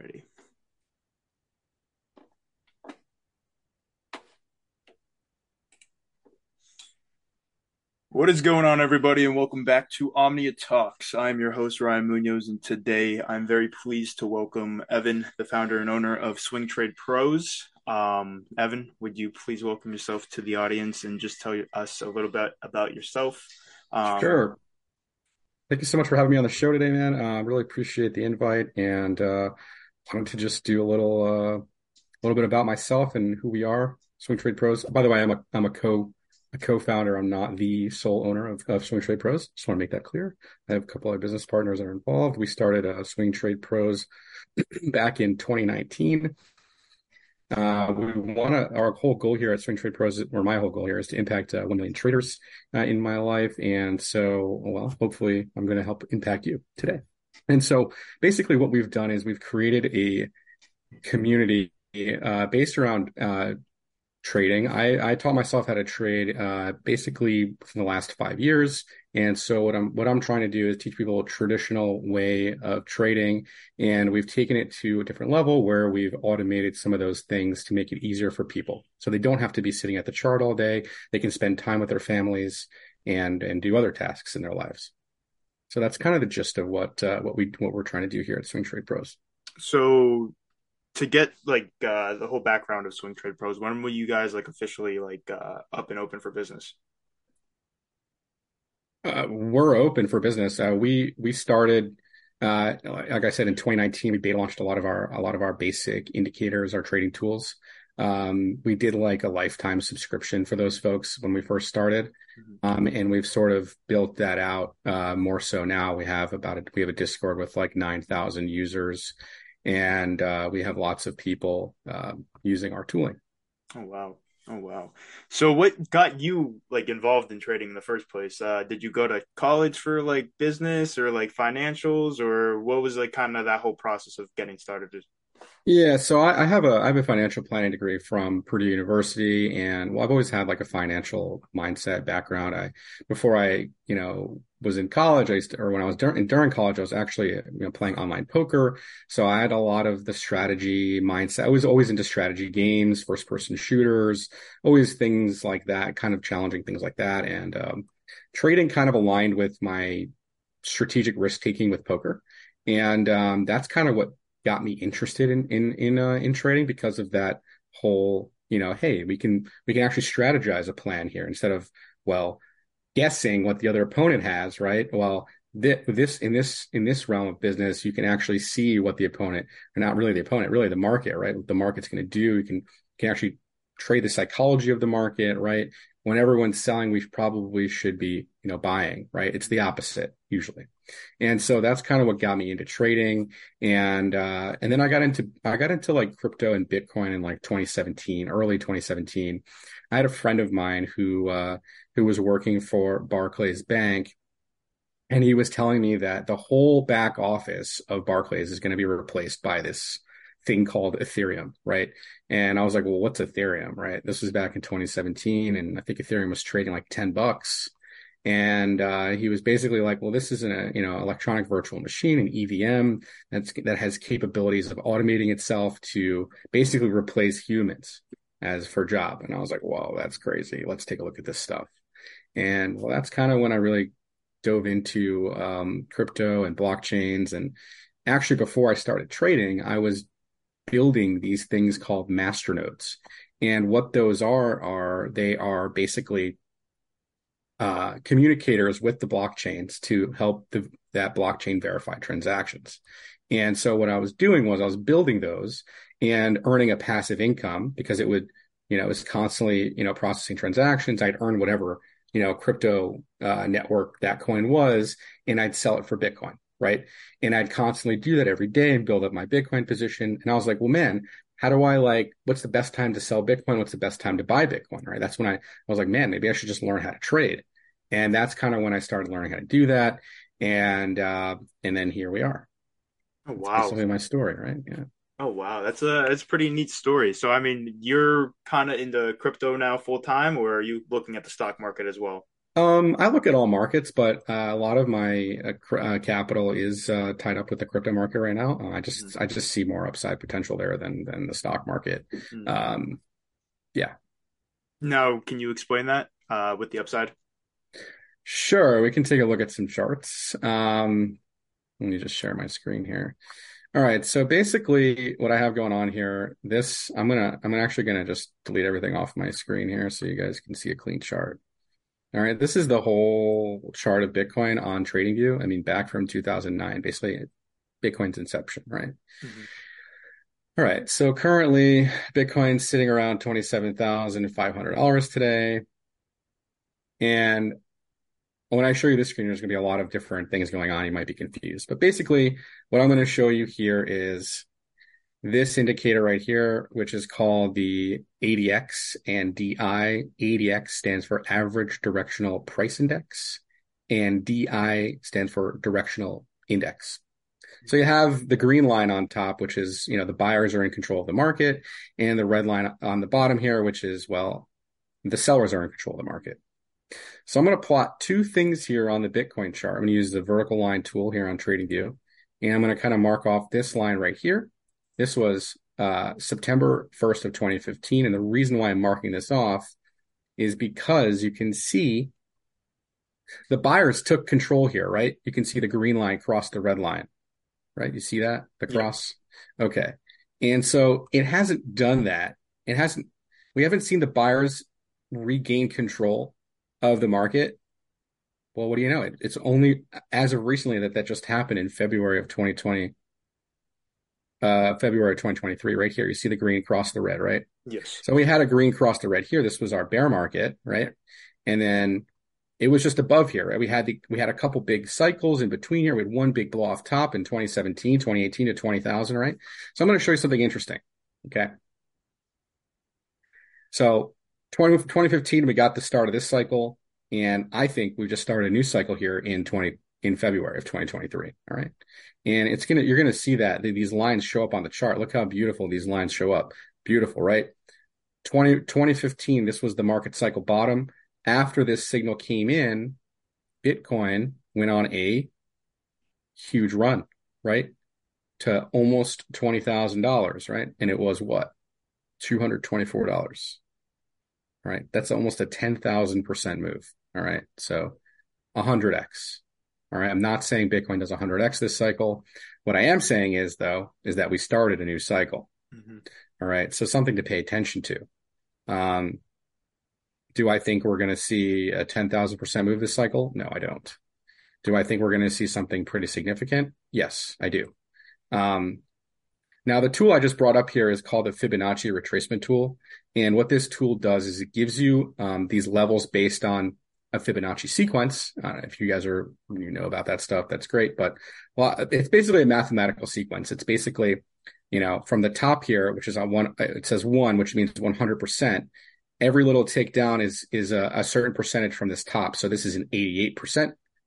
Alrighty. What is going on, everybody, and welcome back to Omnia Talks. I'm your host, Ryan Munoz, and today I'm very pleased to welcome Evan, the founder and owner of Swing Trade Pros. Um, Evan, would you please welcome yourself to the audience and just tell us a little bit about yourself? Um, sure. Thank you so much for having me on the show today, man. I uh, really appreciate the invite, and uh, wanted to just do a little, uh, a little bit about myself and who we are, Swing Trade Pros. By the way, I'm a I'm a co a co-founder. I'm not the sole owner of, of Swing Trade Pros. Just want to make that clear. I have a couple of business partners that are involved. We started uh, Swing Trade Pros back in 2019. Uh, we want to, our whole goal here at Swing Trade Pros, or my whole goal here is to impact uh, 1 million traders uh, in my life. And so, well, hopefully I'm going to help impact you today. And so basically what we've done is we've created a community uh, based around uh, trading. I, I taught myself how to trade uh, basically for the last five years. And so what I'm what I'm trying to do is teach people a traditional way of trading. And we've taken it to a different level where we've automated some of those things to make it easier for people. So they don't have to be sitting at the chart all day. They can spend time with their families and and do other tasks in their lives. So that's kind of the gist of what uh, what we what we're trying to do here at Swing Trade Pros. So to get like uh, the whole background of Swing Trade Pros, when were you guys like officially like uh, up and open for business? Uh, we're open for business. Uh, we we started, uh, like I said, in 2019. We beta launched a lot of our a lot of our basic indicators, our trading tools. Um, we did like a lifetime subscription for those folks when we first started, mm-hmm. um, and we've sort of built that out uh, more so now. We have about a, we have a Discord with like nine thousand users and uh, we have lots of people uh, using our tooling. Oh wow! Oh wow! So, what got you like involved in trading in the first place? Uh, did you go to college for like business or like financials, or what was like kind of that whole process of getting started? Yeah, so I, I, have a I have a financial planning degree from Purdue University, and well, I've always had like a financial mindset background. I before I you know was in college, I used to, or when I was during during college, I was actually you know playing online poker, so I had a lot of the strategy mindset. I was always into strategy games, first person shooters, always things like that, kind of challenging things like that, and um, trading kind of aligned with my strategic risk taking with poker, and um, that's kind of what got me interested in in in uh, in trading because of that whole you know hey we can we can actually strategize a plan here instead of well guessing what the other opponent has right? Well th- this in this in this realm of business you can actually see what the opponent or not really the opponent really the market right? What the market's going to do. You can can actually trade the psychology of the market right? When everyone's selling we probably should be you know buying right? It's the opposite usually and so that's kind of what got me into trading and uh and then i got into i got into like crypto and bitcoin in like 2017 early 2017 i had a friend of mine who uh who was working for barclays bank and he was telling me that the whole back office of barclays is going to be replaced by this thing called Ethereum, right? And I was like, well, what's Ethereum, right? This was back in 2017, and I think Ethereum was trading like 10 bucks and uh, he was basically like, "Well, this is a you know electronic virtual machine, an EVM that's that has capabilities of automating itself to basically replace humans as for job." And I was like, "Wow, that's crazy! Let's take a look at this stuff." And well, that's kind of when I really dove into um, crypto and blockchains. And actually, before I started trading, I was building these things called masternodes. And what those are are they are basically uh, communicators with the blockchains to help the, that blockchain verify transactions. And so what I was doing was I was building those and earning a passive income because it would, you know, it was constantly, you know, processing transactions. I'd earn whatever, you know, crypto uh, network that coin was, and I'd sell it for Bitcoin. Right. And I'd constantly do that every day and build up my Bitcoin position. And I was like, well, man, how do I like, what's the best time to sell Bitcoin? What's the best time to buy Bitcoin? Right. That's when I, I was like, man, maybe I should just learn how to trade. And that's kind of when I started learning how to do that. And uh, and then here we are. Oh wow. That's my story, right? Yeah. Oh wow, that's a that's a pretty neat story. So I mean, you're kind of into crypto now full time, or are you looking at the stock market as well? Um, I look at all markets, but uh, a lot of my uh, cr- uh, capital is uh, tied up with the crypto market right now. Uh, I just Mhm. I just see more upside potential there than than the stock market. Mhm. Um, yeah, Now, can you explain that uh, with the upside? Sure. We can take a look at some charts. Um, let me just share my screen here. All right. So basically, what I have going on here, this I'm gonna I'm actually gonna just delete everything off my screen here so you guys can see a clean chart. All right, this is the whole chart of Bitcoin on TradingView. I mean, back from 2009, basically Bitcoin's inception, right? Mhm. All right, so currently Bitcoin's sitting around $27,500 today. And when I show you this screen, there's going to be a lot of different things going on. You might be confused. But basically, what I'm going to show you here is this indicator right here, which is called the ADX and DI. ADX stands for Average Directional Price Index, and DI stands for Directional Index. So you have the green line on top, which is, you know, the buyers are in control of the market, and the red line on the bottom here, which is, well, the sellers are in control of the market. So I'm going to plot two things here on the Bitcoin chart. I'm going to use the vertical line tool here on TradingView, and I'm going to kind of mark off this line right here. This was uh, September 1st of 2015, and the reason why I'm marking this off is because you can see the buyers took control here, right? You can see the green line cross the red line, right? You see that the Yeah. cross? Okay, and so it hasn't done that. It hasn't. We haven't seen the buyers regain control of the market. Well, what do you know? It, it's only as of recently that that just happened in February of 2020, uh, February of 2023. Right here, you see the green cross the red, right? Yes. So we had a green cross the red here. This was our bear market, right? And then it was just above here, right? We had the we had a couple big cycles in between here. We had one big blow off top in 2017, 2018 to 20,000, right? So I'm going to show you something interesting. Okay. So 20, 2015, we got the start of this cycle, and I think we just started a new cycle here in 20 in February of 2023. All right. And it's gonna you're gonna see that these lines show up on the chart. Look how beautiful these lines show up. Beautiful, right? 20, 2015, this was the market cycle bottom. After this signal came in, Bitcoin went on a huge run, right? To almost $20,000, right? And it was what? $224. Right? That's almost a 10,000% move. All right. So 100x. All right. I'm not saying Bitcoin does 100x this cycle. What I am saying is, though, is that we started a new cycle. Mhm. All right. So something to pay attention to. Um, do I think we're going to see a 10,000% move this cycle? No, I don't. Do I think we're going to see something pretty significant? Yes, I do. Um, now, the tool I just brought up here is called the Fibonacci retracement tool. And what this tool does is it gives you um, these levels based on a Fibonacci sequence. Uh, if you guys are, you know about that stuff, that's great. But well, it's basically a mathematical sequence. It's basically, you know, from the top here, which is on one, it says one, which means 100%. Every little tick down is is a, a certain percentage from this top. So this is an 88%,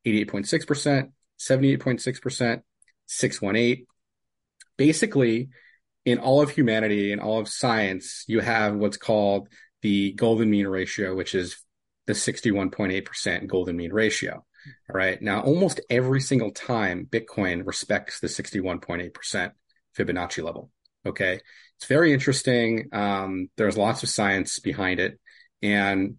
88.6%, 78.6%, 618. Basically, in all of humanity and all of science, you have what's called the golden mean ratio, which is the 61.8% golden mean ratio. All right. Now, almost every single time Bitcoin respects the 61.8% Fibonacci level. Okay. It's very interesting. Um, there's lots of science behind it. And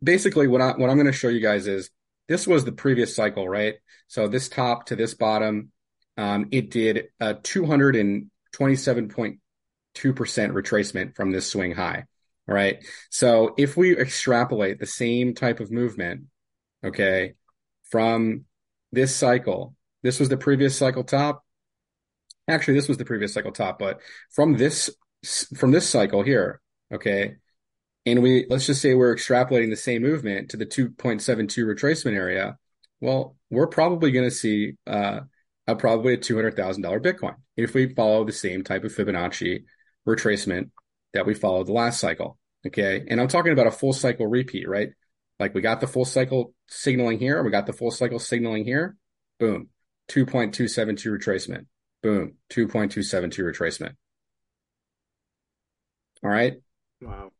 basically what I, what I'm going to show you guys is this was the previous cycle, right? So this top to this bottom, um, it did a 227.2% retracement from this swing high. All right. So if we extrapolate the same type of movement, okay, from this cycle, this was the previous cycle top. Actually, this was the previous cycle top, but from this from this cycle here, okay, and we let's just say we're extrapolating the same movement to the 2.72 retracement area. Well, we're probably going to see uh, a probably a two hundred thousand dollar Bitcoin if we follow the same type of Fibonacci retracement that we followed the last cycle. Okay, and I'm talking about a full cycle repeat, right? Like we got the full cycle signaling here, we got the full cycle signaling here. Boom, 2.272 retracement. Boom, 2.272 retracement. All right. Wow.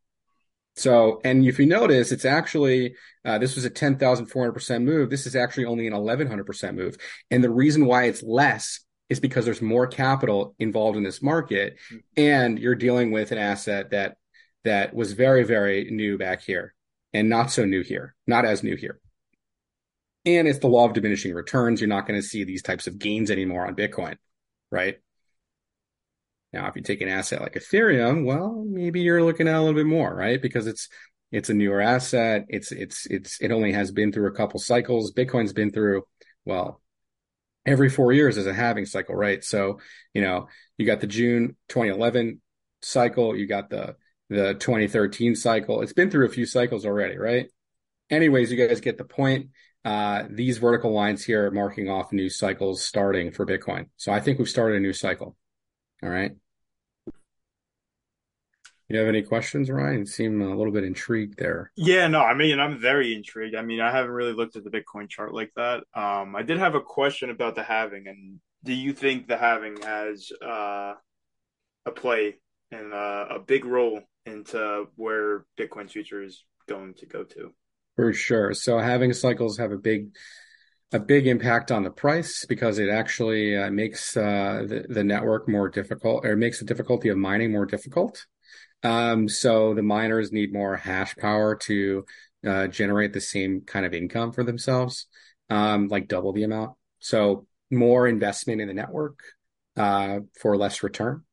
So, and if you notice, it's actually, uh, this was a 10,400% move. This is actually only an 1,100% move. And the reason why it's less is because there's more capital involved in this market and you're dealing with an asset that, that was very, very new back here and not so new here, not as new here. And it's the law of diminishing returns. You're not going to see these types of gains anymore on Bitcoin, right? Now, if you take an asset like Ethereum, well, maybe you're looking at a little bit more, right? Because it's it's a newer asset. It's it's it's it only has been through a couple cycles. Bitcoin's been through well every four years is a halving cycle, right? So you know you got the June 2011 cycle, you got the the 2013 cycle. It's been through a few cycles already, right? Anyways, you guys get the point. Uh, these vertical lines here are marking off new cycles starting for Bitcoin. So I think we've started a new cycle. All right. You have any questions, Ryan? You seem a little bit intrigued there. Yeah, no, I mean, I'm very intrigued. I mean, I haven't really looked at the Bitcoin chart like that. Um, I did have a question about the halving, and do you think the halving has uh, a play and uh, a big role into where Bitcoin's future is going to go to? For sure. So halving cycles have a big a big impact on the price because it actually uh, makes uh, the, the network more difficult or makes the difficulty of mining more difficult. Um, so the miners need more hash power to uh, generate the same kind of income for themselves, um, like double the amount. So more investment in the network uh, for less return.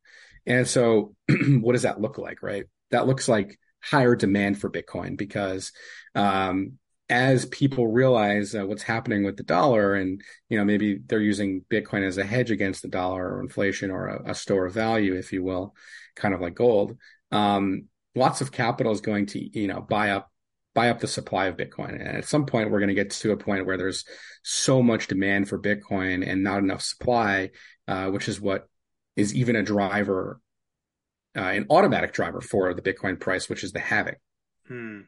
And so what does that look like, right? That looks like higher demand for Bitcoin because um, as people realize uh, what's happening with the dollar and you know maybe they're using bitcoin as a hedge against the dollar or inflation or a, a store of value if you will kind of like gold um, lots of capital is going to you know buy up buy up the supply of bitcoin and at some point we're going to get to a point where there's so much demand for bitcoin and not enough supply uh, which is what is even a driver uh, an automatic driver for the bitcoin price which is the halving hmm.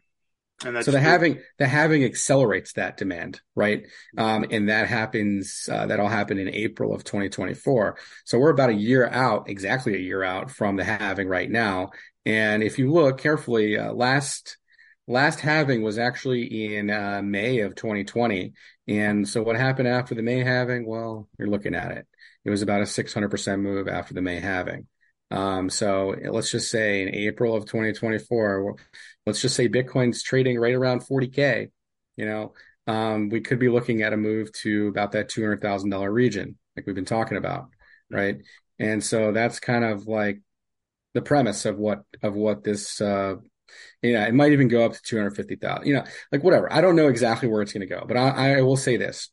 And so the halving the halving accelerates that demand, right? Um, and that happens uh, that'll happen in April of 2024. So we're about a year out, exactly a year out from the halving right now. And if you look carefully, uh, last last halving was actually in uh, May of 2020. And so what happened after the May halving? Well, you're looking at it. It was about a 600% move after the May halving. Um, so let's just say in April of 2024, let's just say Bitcoin's trading right around 40K, you know, um, we could be looking at a move to about that $200,000 region, like we've been talking about. Right. And so that's kind of like the premise of what, of what this, uh, yeah, it might even go up to 250,000, you know, like whatever. I don't know exactly where it's going to go, but I, I will say this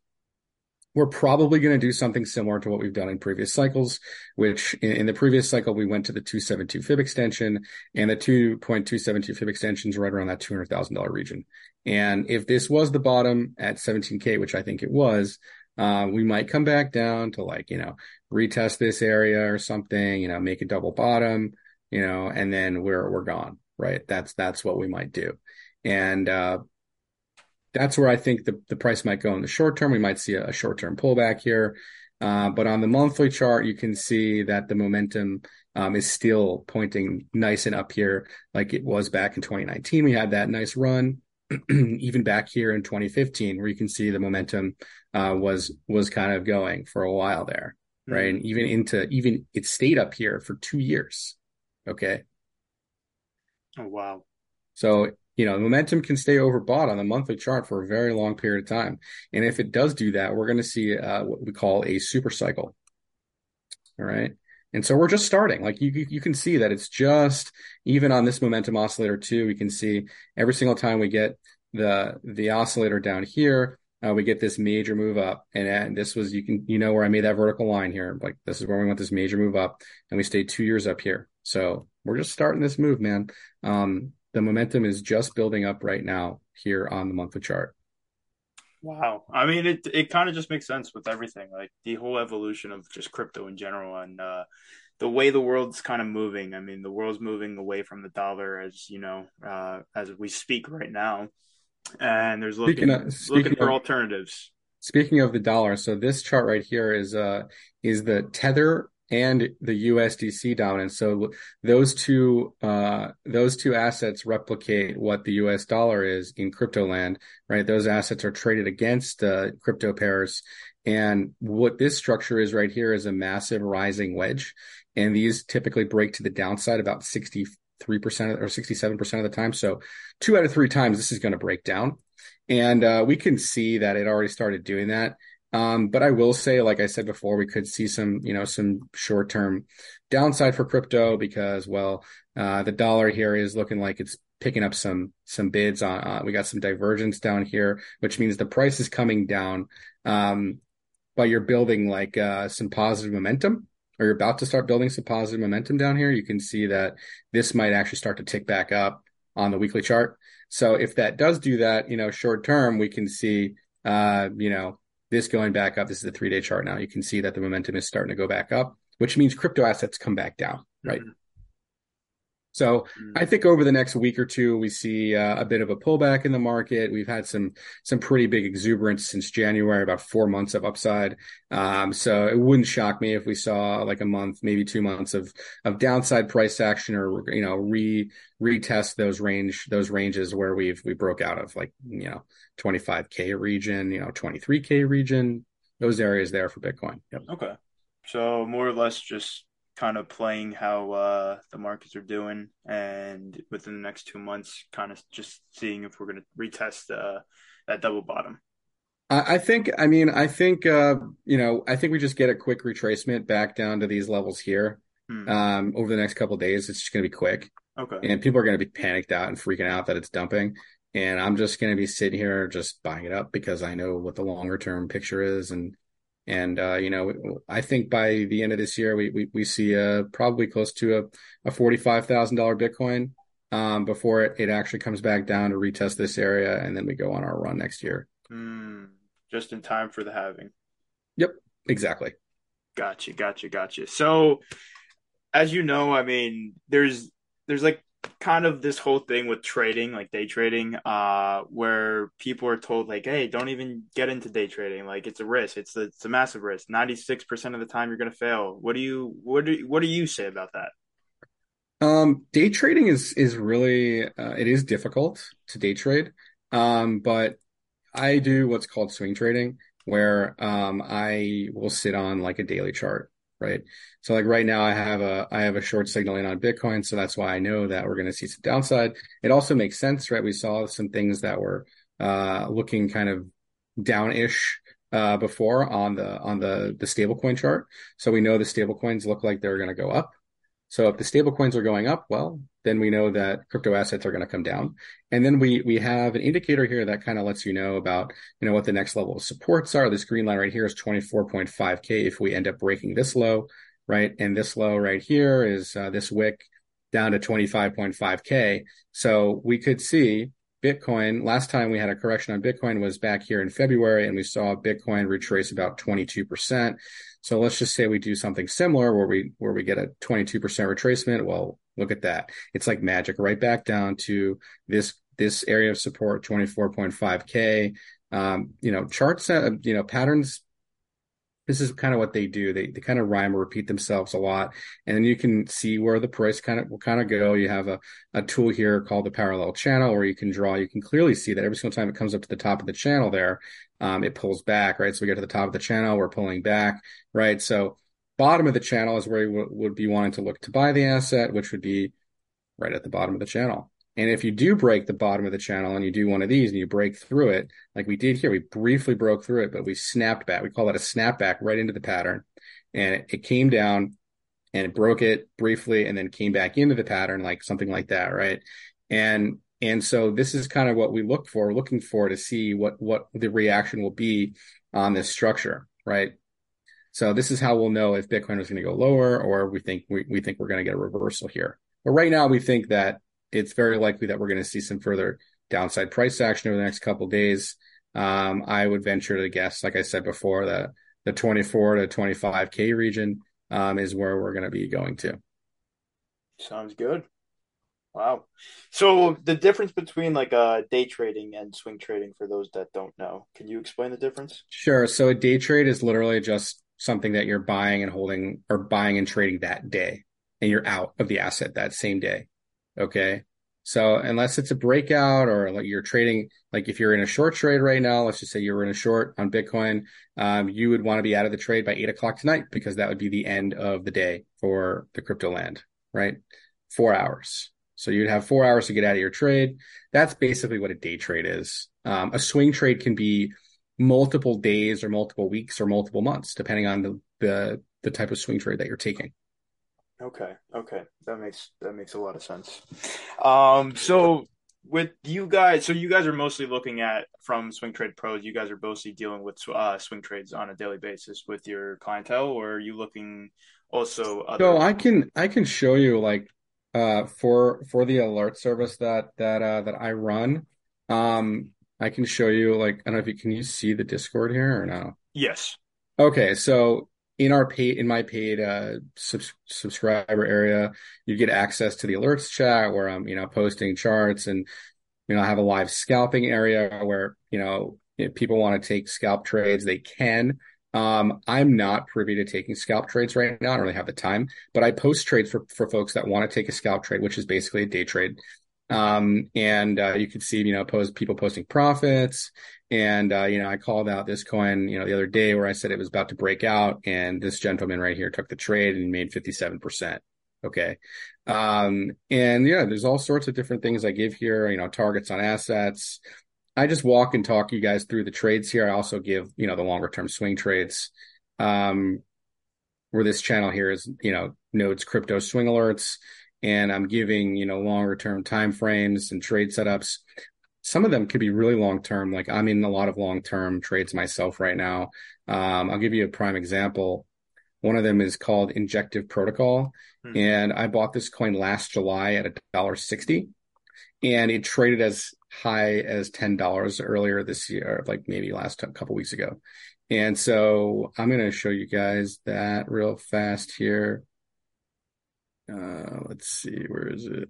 we're probably going to do something similar to what we've done in previous cycles, which in, in, the previous cycle, we went to the 272 fib extension and the 2.272 fib extensions right around that $200,000 region. And if this was the bottom at 17K, which I think it was, uh, we might come back down to like, you know, retest this area or something, you know, make a double bottom, you know, and then we're, we're gone, right? That's, that's what we might do. And, uh, that's where I think the, the price might go in the short term. We might see a, a short term pullback here. Uh, but on the monthly chart, you can see that the momentum um, is still pointing nice and up here, like it was back in 2019. We had that nice run, even back here in 2015, where you can see the momentum uh, was was kind of going for a while there, right? Mm-hmm. And even into even it stayed up here for two years. Okay. Oh wow. So you know, momentum can stay overbought on the monthly chart for a very long period of time. And if it does do that, we're going to see uh, what we call a super cycle. All right. And so we're just starting. Like you, you can see that it's just even on this momentum oscillator too. We can see every single time we get the the oscillator down here, uh, we get this major move up. And, and this was you can you know where I made that vertical line here. Like this is where we want this major move up, and we stayed two years up here. So we're just starting this move, man. Um, the momentum is just building up right now here on the monthly chart. Wow. I mean, it it kind of just makes sense with everything, like the whole evolution of just crypto in general and uh, the way the world's kind of moving. I mean, the world's moving away from the dollar as you know, uh, as we speak right now, and there's looking of, looking for of, alternatives. Speaking of the dollar, so this chart right here is uh is the tether and the USDC dominance. So those two uh, those two assets replicate what the US dollar is in crypto land, right? Those assets are traded against uh, crypto pairs, and what this structure is right here is a massive rising wedge, and these typically break to the downside about sixty three percent or sixty seven percent of the time. So two out of three times this is going to break down, and uh, we can see that it already started doing that. Um, but I will say, like I said before, we could see some, you know, some short term downside for crypto because, well, uh, the dollar here is looking like it's picking up some some bids on. Uh, we got some divergence down here, which means the price is coming down. Um, but you're building like uh, some positive momentum, or you're about to start building some positive momentum down here. You can see that this might actually start to tick back up on the weekly chart. So if that does do that, you know, short term, we can see, uh, you know, this going back up. This is a three day chart now. You can see that the momentum is starting to go back up, which means crypto assets come back down, right? Mm-hmm. So mm-hmm. I think over the next week or two, we see uh, a bit of a pullback in the market. We've had some some pretty big exuberance since January, about four months of upside. Um, so it wouldn't shock me if we saw like a month, maybe two months of of downside price action, or you know re retest those range those ranges where we've we broke out of like you know 25k region, you know 23k region, those areas there for Bitcoin. Yep. Okay, so more or less just kind of playing how uh, the markets are doing, and within the next two months, kind of just seeing if we're going to retest uh, that double bottom. I think, I mean, I think, uh, you know, I think we just get a quick retracement back down to these levels here hmm. um, over the next couple days. It's just going to be quick. Okay. And people are going to be panicked out and freaking out that it's dumping. And I'm just going to be sitting here just buying it up because I know what the longer term picture is. And and uh, you know, I think by the end of this year, we we, we see a probably close to a, a forty five thousand dollar Bitcoin um, before it, it actually comes back down to retest this area, and then we go on our run next year. Mm, just in time for the halving. Yep, exactly. Gotcha, gotcha, gotcha. So, as you know, I mean, there's there's like kind of this whole thing with trading, like day trading, uh, where people are told like, "Hey, don't even get into day trading. Like, it's a risk. It's a, it's a massive risk. Ninety six percent of the time, you're to fail." What do you what do what do you say about that? Um, day trading is is really uh, it is difficult to day trade, um, but I do what's called swing trading, where um, I will sit on like a daily chart right? So like right now I have a I have a short signaling on Bitcoin, so that's why I know that we're going to see some downside. It also makes sense, right? We saw some things that were uh, looking kind of downish uh, before on the on the the stablecoin chart, so we know the stablecoins look like they're going to go up. So if the stablecoins are going up, well, then we know that crypto assets are going to come down. And then we we have an indicator here that kind of lets you know about, you know, what the next level of supports are. This green line right here is 24.5K if we end up breaking this low, right? And this low right here is uh, this wick down to 25.5K. So we could see Bitcoin, last time we had a correction on Bitcoin was back here in February, and we saw Bitcoin retrace about 22%. So let's just say we do something similar where we where we get a 22% retracement. Well, look at that. It's like magic right back down to this this area of support 24.5k. Um, you know, charts uh, you know, patterns this is kind of what they do. They they kind of rhyme or repeat themselves a lot, and then you can see where the price kind of will kind of go. You have a, a tool here called the parallel channel, where you can draw. You can clearly see that every single time it comes up to the top of the channel, there, um, it pulls back. Right, so we get to the top of the channel, we're pulling back. Right, so bottom of the channel is where you w- would be wanting to look to buy the asset, which would be right at the bottom of the channel. And if you do break the bottom of the channel and you do one of these and you break through it, like we did here, we briefly broke through it, but we snapped back. We call that a snapback right into the pattern. And it, it came down and it broke it briefly and then came back into the pattern, like something like that, right? And and so this is kind of what we look for, looking for to see what what the reaction will be on this structure, right? So this is how we'll know if Bitcoin is going to go lower or we think we, we think we're going to get a reversal here. But right now we think that it's very likely that we're going to see some further downside price action over the next couple days. Um, I would venture to guess, like I said before, that the 24 to 25k region um, is where we're going to be going to. Sounds good. Wow. So the difference between like uh day trading and swing trading for those that don't know, can you explain the difference? Sure. So a day trade is literally just something that you're buying and holding or buying and trading that day and you're out of the asset that same day. Okay. So unless it's a breakout or like you're trading, like if you're in a short trade right now, let's just say you were in a short on Bitcoin, um, you would want to be out of the trade by eight o'clock tonight because that would be the end of the day for the crypto land, right? Four hours. So you'd have four hours to get out of your trade. That's basically what a day trade is. Um, a swing trade can be multiple days or multiple weeks or multiple months, depending on the, the, the type of swing trade that you're taking. Okay, okay, that makes that makes a lot of sense. Um, so with you guys, so you guys are mostly looking at from Swing Trade Pros. You guys are mostly dealing with uh, swing trades on a daily basis with your clientele, or are you looking also? Other- so I can I can show you like uh, for for the alert service that that uh, that I run. Um, I can show you like I don't know if you can you see the Discord here or no? Yes. Okay, so in our paid in my paid uh, sub- subscriber area, you get access to the alerts chat where I'm you know posting charts and you know I have a live scalping area where you know if people want to take scalp trades they can. Um, I'm not privy to taking scalp trades right now. I don't really have the time, but I post trades for for folks that want to take a scalp trade, which is basically a day trade. Um, and uh, you can see, you know, post people posting profits. And uh, you know, I called out this coin, you know, the other day where I said it was about to break out, and this gentleman right here took the trade and made 57%. Okay. Um, and yeah, there's all sorts of different things I give here, you know, targets on assets. I just walk and talk you guys through the trades here. I also give, you know, the longer term swing trades. Um, where this channel here is, you know, notes crypto swing alerts and I'm giving, you know, longer term time frames and trade setups. Some of them could be really long term. Like I'm in a lot of long term trades myself right now. Um, I'll give you a prime example. One of them is called Injective Protocol, hmm. and I bought this coin last July at a dollar sixty, and it traded as high as ten dollars earlier this year, like maybe last couple weeks ago. And so I'm going to show you guys that real fast here. Uh, let's see, where is it?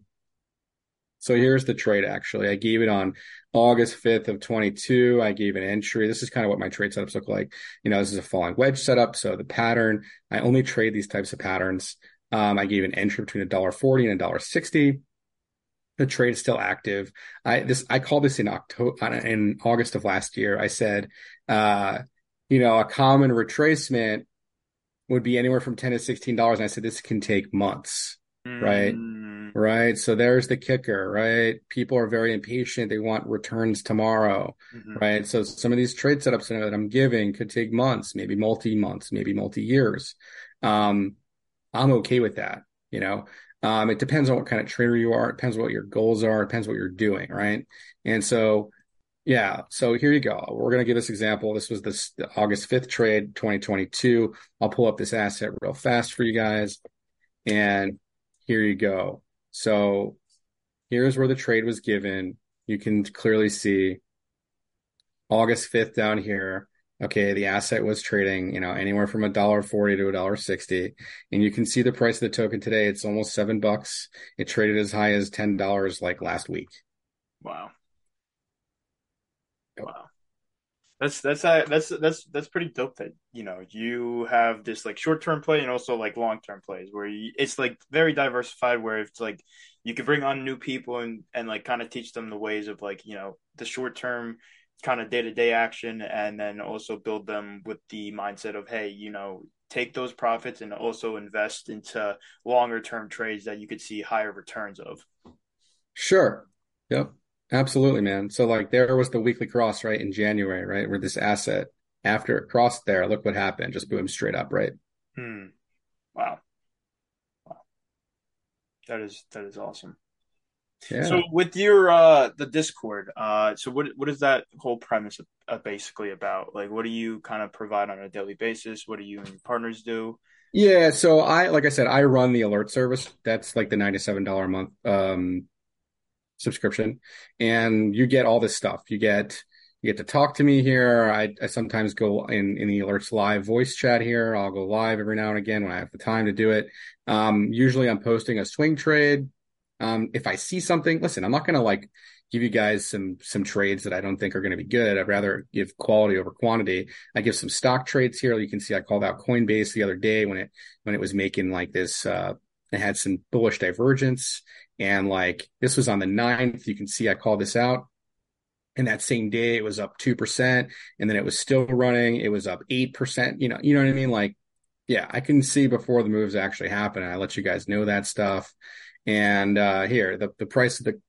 So here's the trade actually. I gave it on August 5th of 22. I gave an entry. This is kind of what my trade setups look like. You know, this is a falling wedge setup. So the pattern, I only trade these types of patterns. Um, I gave an entry between a dollar forty and a dollar sixty. The trade is still active. I this I called this in October in August of last year. I said, uh, you know, a common retracement would be anywhere from 10 to 16 dollars and i said this can take months. Mm. right? Right so there's the kicker right? People are very impatient. They want returns tomorrow mm-hmm. right? So some of these trade setups that i'm giving could take months maybe multi months maybe multi years um, i'm okay with that you know? Um, it depends on what kind of trader you are. It depends what your goals are. It depends what you're doing right? And so yeah. So here you go. We're going to give this example. This was this the August 5th trade, 2022. I'll pull up this asset real fast for you guys. And here you go. So here's where the trade was given. You can clearly see August 5th down here. Okay, the asset was trading, you know, anywhere from a dollar forty to a dollar sixty, and you can see the price of the token today. It's almost seven bucks. It traded as high as ten dollars like last week. Wow. Wow. That's that's uh, that's that's that's pretty dope. That you know you have this like short term play and also like long term plays where you, it's like very diversified. Where it's like you can bring on new people and and like kind of teach them the ways of like you know the short term kind of day to day action, and then also build them with the mindset of hey, you know, take those profits and also invest into longer term trades that you could see higher returns of. Sure. Yep. Absolutely, man. So like there was the weekly cross, right, in January, right, where this asset after it crossed there, look what happened, just boom straight up, right? Hmm. Wow. Wow. That is that is awesome. Yeah. So with your uh the Discord, uh so what what is that whole premise uh, basically about? Like what do you kind of provide on a daily basis? What do you and your partners do? Yeah, so I like I said, I run the alert service. That's like the $97 a month um subscription and you get all this stuff. You get you get to talk to me here. I, I, sometimes go in, in the alerts live voice chat here. I'll go live every now and again when I have the time to do it. Um, usually I'm posting a swing trade. Um, if I see something, listen, I'm not going to like give you guys some some trades that I don't think are going to be good. I'd rather give quality over quantity. I give some stock trades here. You can see I called out Coinbase the other day when it when it was making like this. Uh, it had some bullish divergence, and like this was on the 9th. You can see I called this out. And that same day, it was up two percent, and then it was still running. It was up eight percent. You know, you know what I mean? Like, yeah, I can see before the moves actually happen. I let you guys know that stuff. And uh, here, the the price of the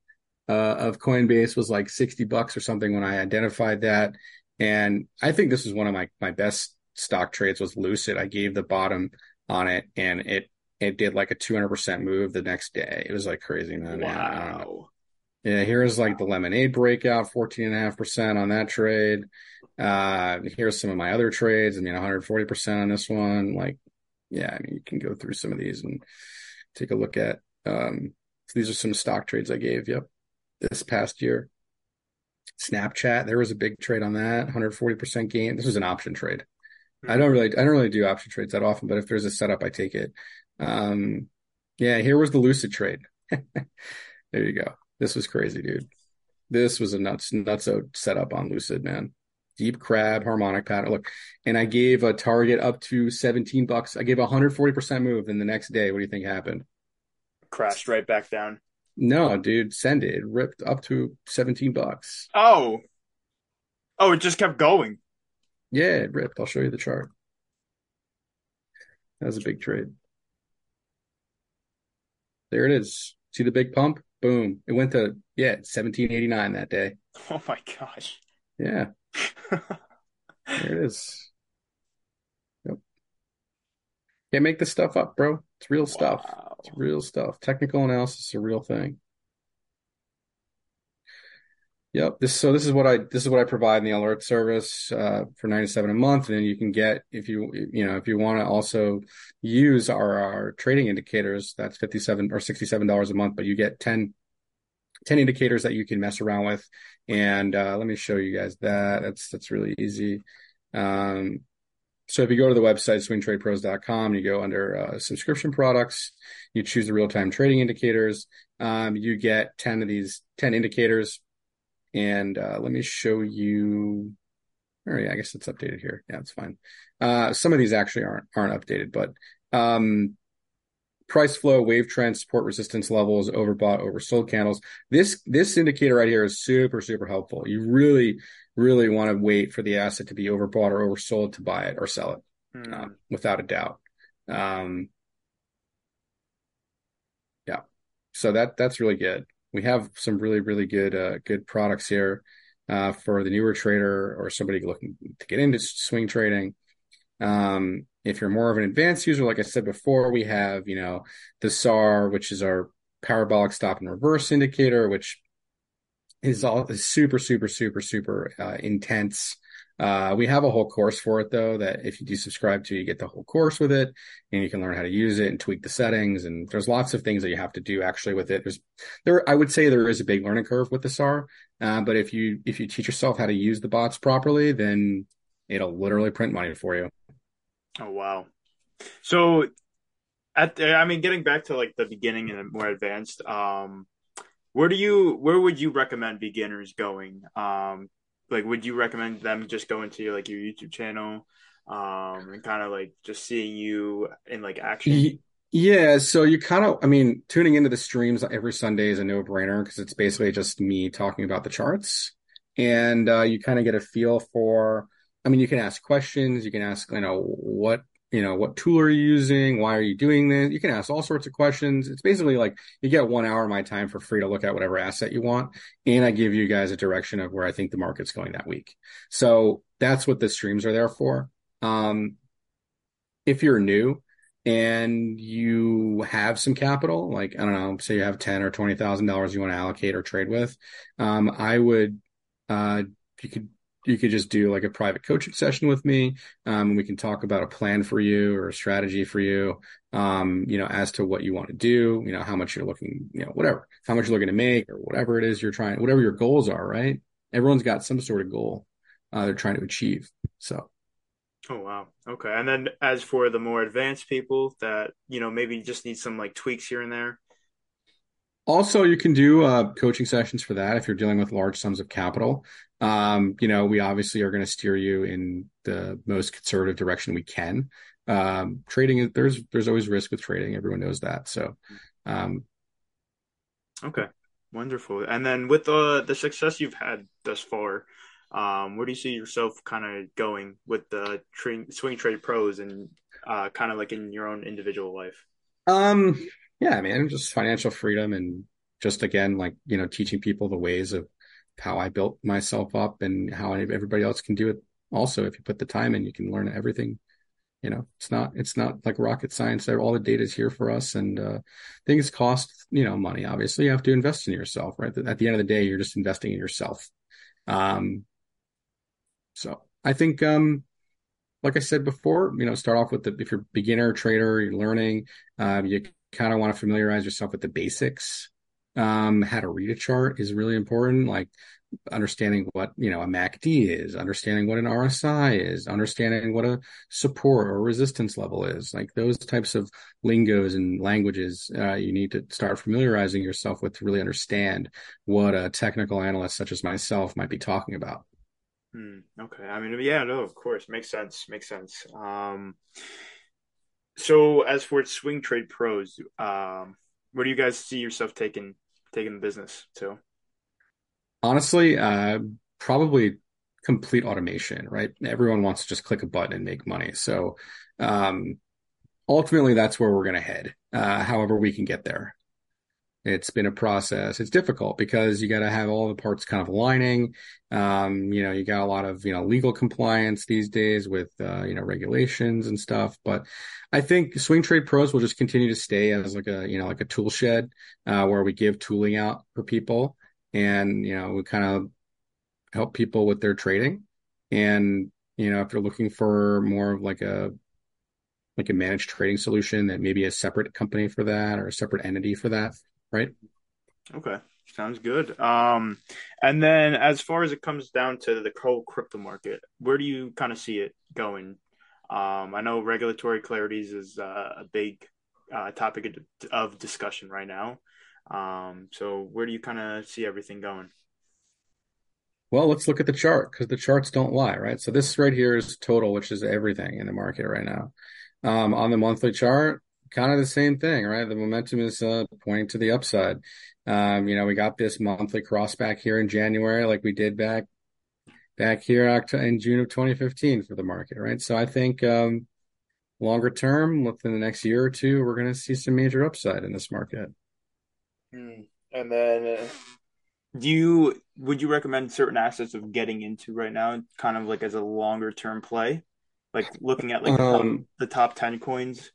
uh, of Coinbase was like 60 bucks or something when I identified that. And I think this was one of my, my best stock trades was Lucid. I gave the bottom on it and it, it did like a 200% move the next day. It was like crazy, man. Wow. Yeah. Here's like the lemonade breakout, 14.5% on that trade. Uh, here's some of my other trades. I mean, 140% on this one. Like, yeah, I mean, you can go through some of these and take a look at, um, so these are some stock trades I gave. Yep this past year. Snapchat, there was a big trade on that, 140% gain. This was an option trade. I don't really, I don't really do option trades that often, but if there's a setup, I take it. Um, yeah, here was the Lucid trade. there you go. This was crazy, dude. This was a nuts, nuts out setup on Lucid, man. Deep crab, harmonic pattern. Look, and I gave a target up to 17 bucks. I gave a 140% move, and the next day, what do you think happened? Crashed right back down. No, dude, send it. It ripped up to 17 bucks. Oh. Oh, it just kept going. Yeah, it ripped. I'll show you the chart. That was a big trade. There it is. See the big pump? Boom. It went to, yeah, 1789 that day. Oh my gosh. Yeah. there it is. Yep. Can't make this stuff up, bro. It's real stuff. It's real stuff. Technical analysis is a real thing. Yep. This so this is what I this is what I provide in the alert service uh, for ninety seven a month, and then you can get if you you know if you want to also use our our trading indicators, that's fifty seven or sixty seven dollars a month, but you get 10, 10 indicators that you can mess around with. And uh, let me show you guys that. That's that's really easy. Um, so if you go to the website, swingtradepros.com, you go under uh, subscription products, you choose the real time trading indicators. Um, you get 10 of these 10 indicators. And uh, let me show you. Oh yeah, I guess it's updated here. Yeah, it's fine. Uh, some of these actually aren't aren't updated, but um, price flow, wave trend, support resistance levels, overbought, oversold candles. This this indicator right here is super super helpful. You really really want to wait for the asset to be overbought or oversold to buy it or sell it, mm. uh, without a doubt. Um, yeah, so that that's really good. We have some really really good uh, good products here uh, for the newer trader or somebody looking to get into swing trading. Um, if you're more of an advanced user, like I said before, we have you know the SAR, which is our parabolic stop and reverse indicator, which is all is super super super super uh, intense. Uh, we have a whole course for it though that if you do subscribe to, you get the whole course with it, and you can learn how to use it and tweak the settings. And there's lots of things that you have to do actually with it. There's there I would say there is a big learning curve with the SAR, uh, but if you if you teach yourself how to use the bots properly, then it'll literally print money for you. Oh wow! So at I mean, getting back to like the beginning and more advanced, um, where do you where would you recommend beginners going? Um, like, would you recommend them just going to like your YouTube channel, um, and kind of like just seeing you in like action? Yeah, so you kind of, I mean, tuning into the streams every Sunday is a no brainer because it's basically just me talking about the charts, and uh, you kind of get a feel for. I mean, you can ask questions. You can ask, you know, what you know, what tool are you using? Why are you doing this? You can ask all sorts of questions. It's basically like you get one hour of my time for free to look at whatever asset you want. And I give you guys a direction of where I think the market's going that week. So that's what the streams are there for. Um, if you're new and you have some capital, like, I don't know, say you have 10 or $20,000 you want to allocate or trade with, um, I would, uh, you could you could just do like a private coaching session with me um, and we can talk about a plan for you or a strategy for you um, you know as to what you want to do you know how much you're looking you know whatever how much you're looking to make or whatever it is you're trying whatever your goals are right? Everyone's got some sort of goal uh, they're trying to achieve so. Oh wow. Okay and then as for the more advanced people that you know maybe just need some like tweaks here and there Also, you can do uh, coaching sessions for that if you're dealing with large sums of capital. Um, you know, we obviously are going to steer you in the most conservative direction we can. Um, trading, there's there's always risk with trading. Everyone knows that. So, um, okay, wonderful. And then with the the success you've had thus far, um, where do you see yourself kind of going with the tra- swing trade pros and uh, kind of like in your own individual life? Um, yeah, man, just financial freedom and just again, like, you know, teaching people the ways of how I built myself up and how everybody else can do it. Also, if you put the time in, you can learn everything. You know, it's not, it's not like rocket science. All the data is here for us and, uh, things cost, you know, money. Obviously, you have to invest in yourself, right? At the end of the day, you're just investing in yourself. Um, so I think, um, like I said before, you know, start off with the if you're beginner trader, you're learning, um, you kind of want to familiarize yourself with the basics. Um, how to read a chart is really important. Like understanding what you know a MACD is, understanding what an RSI is, understanding what a support or resistance level is. Like those types of lingos and languages, uh, you need to start familiarizing yourself with to really understand what a technical analyst such as myself might be talking about. Hmm, okay. I mean, yeah, no, of course, makes sense. Makes sense. Um, so as for swing trade pros, um, where do you guys see yourself taking taking the business to? Honestly, uh, probably complete automation, right? Everyone wants to just click a button and make money. So, um, ultimately, that's where we're going to head. Uh, however, we can get there. It's been a process. It's difficult because you got to have all the parts kind of aligning. Um, you know, you got a lot of, you know, legal compliance these days with, uh, you know, regulations and stuff. But I think Swing Trade Pros will just continue to stay as like a, you know, like a tool shed, uh, where we give tooling out for people and, you know, we kind of help people with their trading. And, you know, if you're looking for more of like a, like a managed trading solution that maybe a separate company for that or a separate entity for that right? Okay. Sounds good. Um, and then as far as it comes down to the whole crypto market, where do you kind of see it going? Um, I know regulatory clarities is uh, a big uh, topic of discussion right now. Um, so where do you kind of see everything going? Well, let's look at the chart because the charts don't lie, right? So this right here is total, which is everything in the market right now. Um, on the monthly chart, kind of the same thing, right? The momentum is uh, pointing to the upside. Um, you know, we got this monthly cross back here in January, like we did back back here in June of 2015 for the market, right? So I think um, longer term, within the next year or two, we're going to see some major upside in this market. Hmm. And then, uh, do you would you recommend certain assets of getting into right now, kind of like as a longer term play, like looking at like the, um, top, the top ten coins?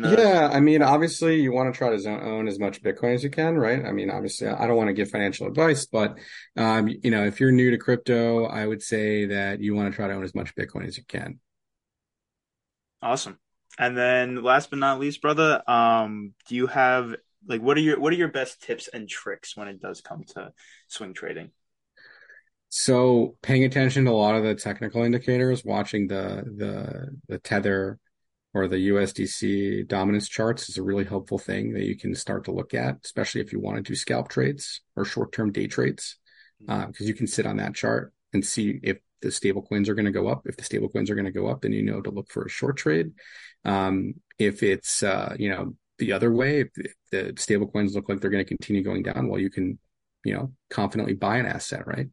The... Yeah, I mean, obviously, you want to try to own as much Bitcoin as you can, right? I mean, obviously, I don't want to give financial advice, but um, you know, if you're new to crypto, I would say that you want to try to own as much Bitcoin as you can. Awesome. And then, last but not least, brother, um, do you have like what are your what are your best tips and tricks when it does come to swing trading? So, paying attention to a lot of the technical indicators, watching the the the tether or the USDC dominance charts is a really helpful thing that you can start to look at, especially if you want to do scalp trades or short-term day trades, because uh, you can sit on that chart and see if the stable coins are going to go up. If the stable coins are going to go up, then you know to look for a short trade. Um, if it's uh, you know the other way, if the stable coins look like they're going to continue going down, well, you can you know confidently buy an asset, right?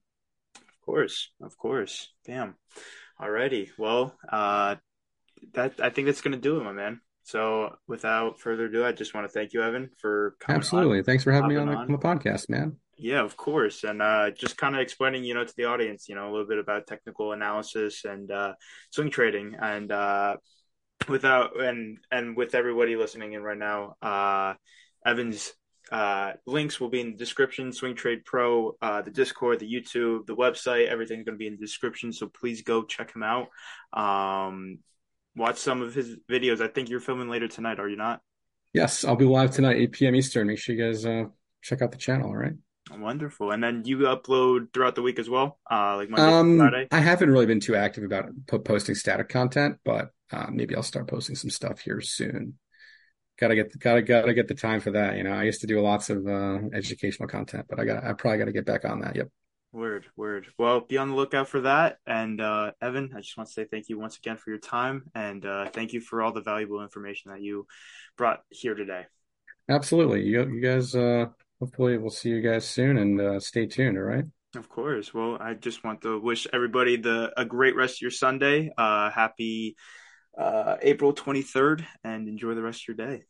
Of course, of course. Damn. Alrighty. Well, uh, that I think that's going to do it, my man. So without further ado, I just want to thank you, Evan, for absolutely. On, Thanks for having me on the, on the, podcast, man. Yeah, of course, and uh, just kind of explaining, you know, to the audience, you know, a little bit about technical analysis and uh, swing trading, and uh, without and and with everybody listening in right now, uh, Evan's uh, links will be in the description. Swing Trade Pro, uh, the Discord, the YouTube, the website, everything's going to be in the description. So please go check him out. Um, watch some of his videos. I think you're filming later tonight, are you not? Yes, I'll be live tonight, 8 p.m. Eastern. Make sure you guys uh, check out the channel. All right. Wonderful. And then you upload throughout the week as well, uh, like Monday um, Friday. I haven't really been too active about posting static content, but uh, maybe I'll start posting some stuff here soon. gotta get gotta gotta get the time for that. You know, I used to do lots of uh, educational content, but I got I probably got to get back on that. Yep. Word, word. Well, be on the lookout for that. And uh, Evan, I just want to say thank you once again for your time, and uh, thank you for all the valuable information that you brought here today. Absolutely. You you guys. Uh, hopefully, we'll see you guys soon, and uh, stay tuned. All right. Of course. Well, I just want to wish everybody the a great rest of your Sunday. Uh, happy uh, April 23rd, and enjoy the rest of your day.